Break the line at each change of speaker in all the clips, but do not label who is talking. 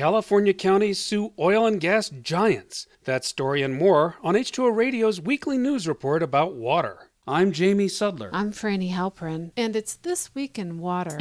California counties sue oil and gas giants. That story and more on H2O Radio's weekly news report about water. I'm Jamie Sudler.
I'm Franny Halperin, and it's This Week in Water.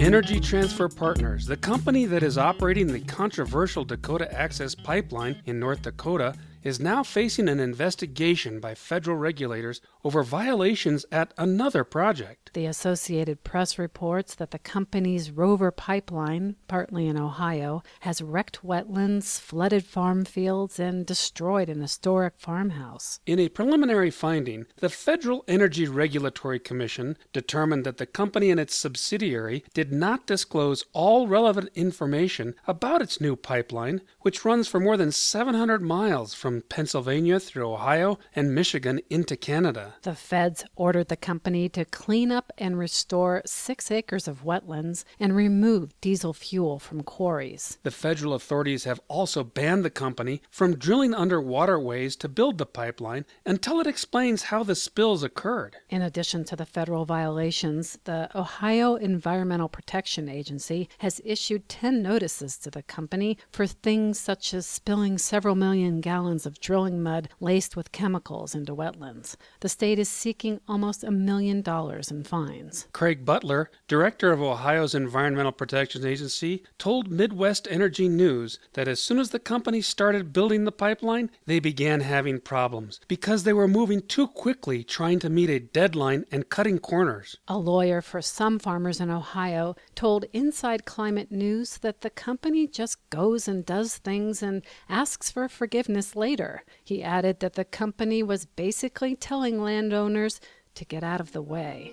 Energy Transfer Partners, the company that is operating the controversial Dakota Access Pipeline in North Dakota, is now facing an investigation by federal regulators over violations at another project.
The Associated Press reports that the company's Rover pipeline, partly in Ohio, has wrecked wetlands, flooded farm fields, and destroyed an historic farmhouse.
In a preliminary finding, the Federal Energy Regulatory Commission determined that the company and its subsidiary did not disclose all relevant information about its new pipeline, which runs for more than 700 miles from Pennsylvania through Ohio and Michigan into Canada.
The feds ordered the company to clean up and restore six acres of wetlands and remove diesel fuel from quarries.
The federal authorities have also banned the company from drilling under waterways to build the pipeline until it explains how the spills occurred.
In addition to the federal violations, the Ohio Environmental Protection Agency has issued 10 notices to the company for things such as spilling several million gallons of drilling mud laced with chemicals into wetlands. The state is seeking almost a million dollars in fines.
Craig Butler, director of Ohio's Environmental Protection Agency, told Midwest Energy News that as soon as the company started building the pipeline, they began having problems because they were moving too quickly trying to meet a deadline and cutting corners.
A lawyer for some farmers in Ohio told Inside Climate News that the company just goes and does things and asks for forgiveness later. He added that the company was basically telling landowners to get out of the way.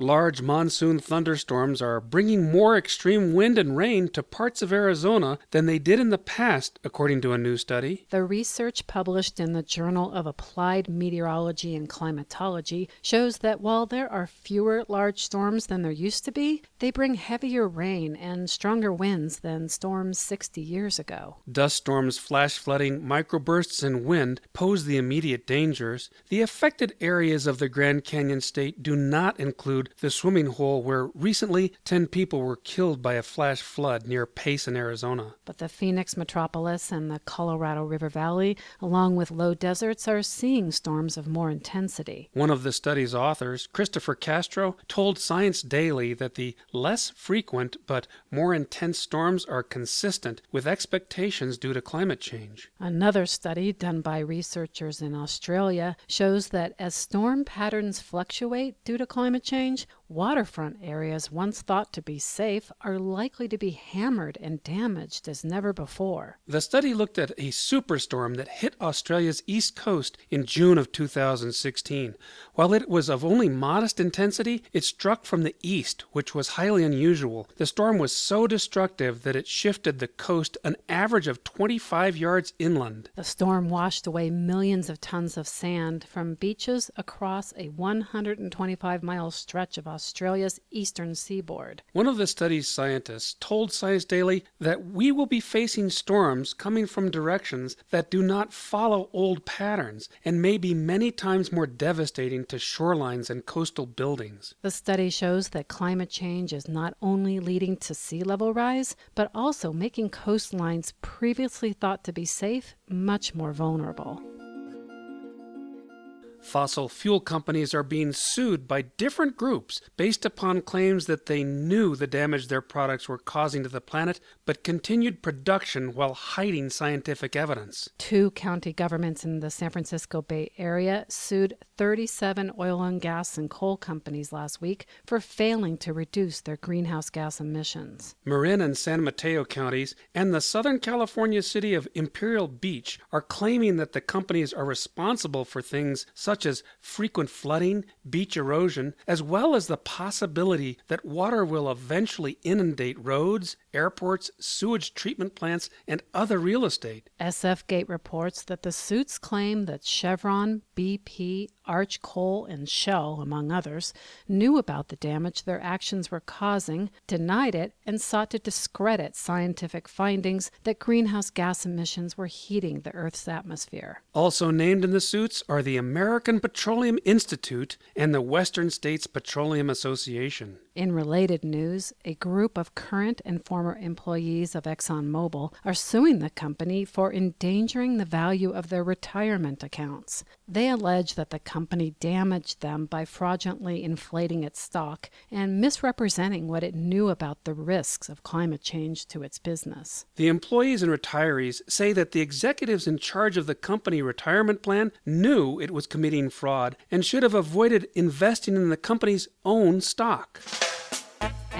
Large monsoon thunderstorms are bringing more extreme wind and rain to parts of Arizona than they did in the past, according to a new study.
The research published in the Journal of Applied Meteorology and Climatology shows that while there are fewer large storms than there used to be, they bring heavier rain and stronger winds than storms 60 years ago.
Dust storms, flash flooding, microbursts, and wind pose the immediate dangers. The affected areas of the Grand Canyon State do not include the swimming hole where recently 10 people were killed by a flash flood near Payson, Arizona.
But the Phoenix metropolis and the Colorado River Valley, along with low deserts, are seeing storms of more intensity.
One of the study's authors, Christopher Castro, told Science Daily that the less frequent but more intense storms are consistent with expectations due to climate change.
Another study done by researchers in Australia shows that as storm patterns fluctuate due to climate change, change waterfront areas once thought to be safe are likely to be hammered and damaged as never before.
The study looked at a superstorm that hit Australia's east coast in June of 2016. While it was of only modest intensity, it struck from the east, which was highly unusual. The storm was so destructive that it shifted the coast an average of 25 yards inland.
The storm washed away millions of tons of sand from beaches across a 125 mile stretch of Australia's eastern seaboard.
One of the study's scientists told Science Daily that we will be facing storms coming from directions that do not follow old patterns and may be many times more devastating to shorelines and coastal buildings.
The study shows that climate change is not only leading to sea level rise, but also making coastlines previously thought to be safe much more vulnerable.
Fossil fuel companies are being sued by different groups based upon claims that they knew the damage their products were causing to the planet, but continued production while hiding scientific evidence.
Two county governments in the San Francisco Bay Area sued 37 oil and gas and coal companies last week for failing to reduce their greenhouse gas emissions.
Marin and San Mateo counties and the Southern California city of Imperial Beach are claiming that the companies are responsible for things such as frequent flooding, beach erosion, as well as the possibility that water will eventually inundate roads, airports, sewage treatment plants, and other real estate.
SF Gate reports that the suits claim that Chevron, BP, Arch Coal, and Shell, among others, knew about the damage their actions were causing, denied it, and sought to discredit scientific findings that greenhouse gas emissions were heating the Earth's atmosphere.
Also named in the suits are the American Petroleum Institute and the Western States Petroleum Association.
In related news, a group of current and former employees of ExxonMobil are suing the company for endangering the value of their retirement accounts. They allege that the company damaged them by fraudulently inflating its stock and misrepresenting what it knew about the risks of climate change to its business.
The employees and retirees say that the executives in charge of the company retirement plan knew it was committing fraud and should have avoided investing in the company's own stock.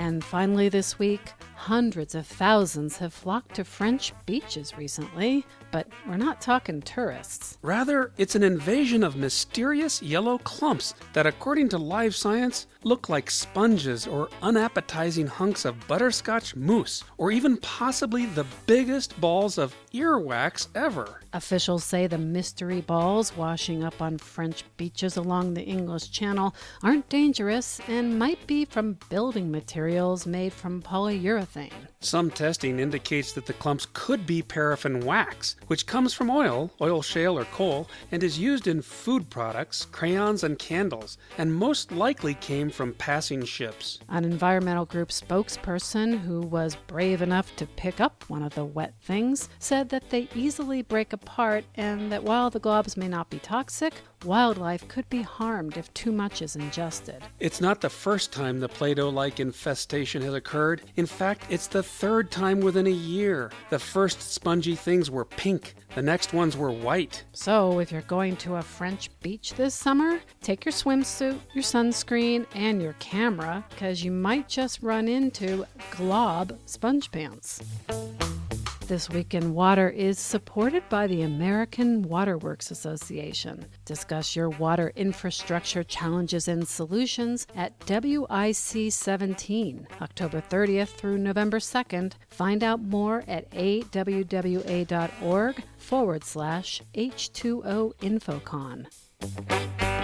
And finally, this week, hundreds of thousands have flocked to French beaches recently, but we're not talking tourists.
Rather, it's an invasion of mysterious yellow clumps that, according to Live Science, look like sponges or unappetizing hunks of butterscotch mousse, or even possibly the biggest balls of earwax ever.
Officials say the mystery balls washing up on French beaches along the English Channel aren't dangerous and might be from building materials made from polyurethane.
Some testing indicates that the clumps could be paraffin wax, which comes from oil, oil shale, or coal, and is used in food products, crayons, and candles, and most likely came from passing ships.
An environmental group spokesperson who was brave enough to pick up one of the wet things said that they easily break apart and that while the globs may not be toxic, wildlife could be harmed if too much is ingested.
It's not the first time the Play Doh like infestation has occurred. In fact, it's the third time within a year. The first spongy things were pink, the next ones were white.
So, if you're going to a French beach this summer, take your swimsuit, your sunscreen, and your camera, because you might just run into glob sponge pants. This Week in Water is supported by the American Waterworks Association. Discuss your water infrastructure challenges and solutions at WIC 17, October 30th through November 2nd. Find out more at awwa.org forward slash H2O Infocon.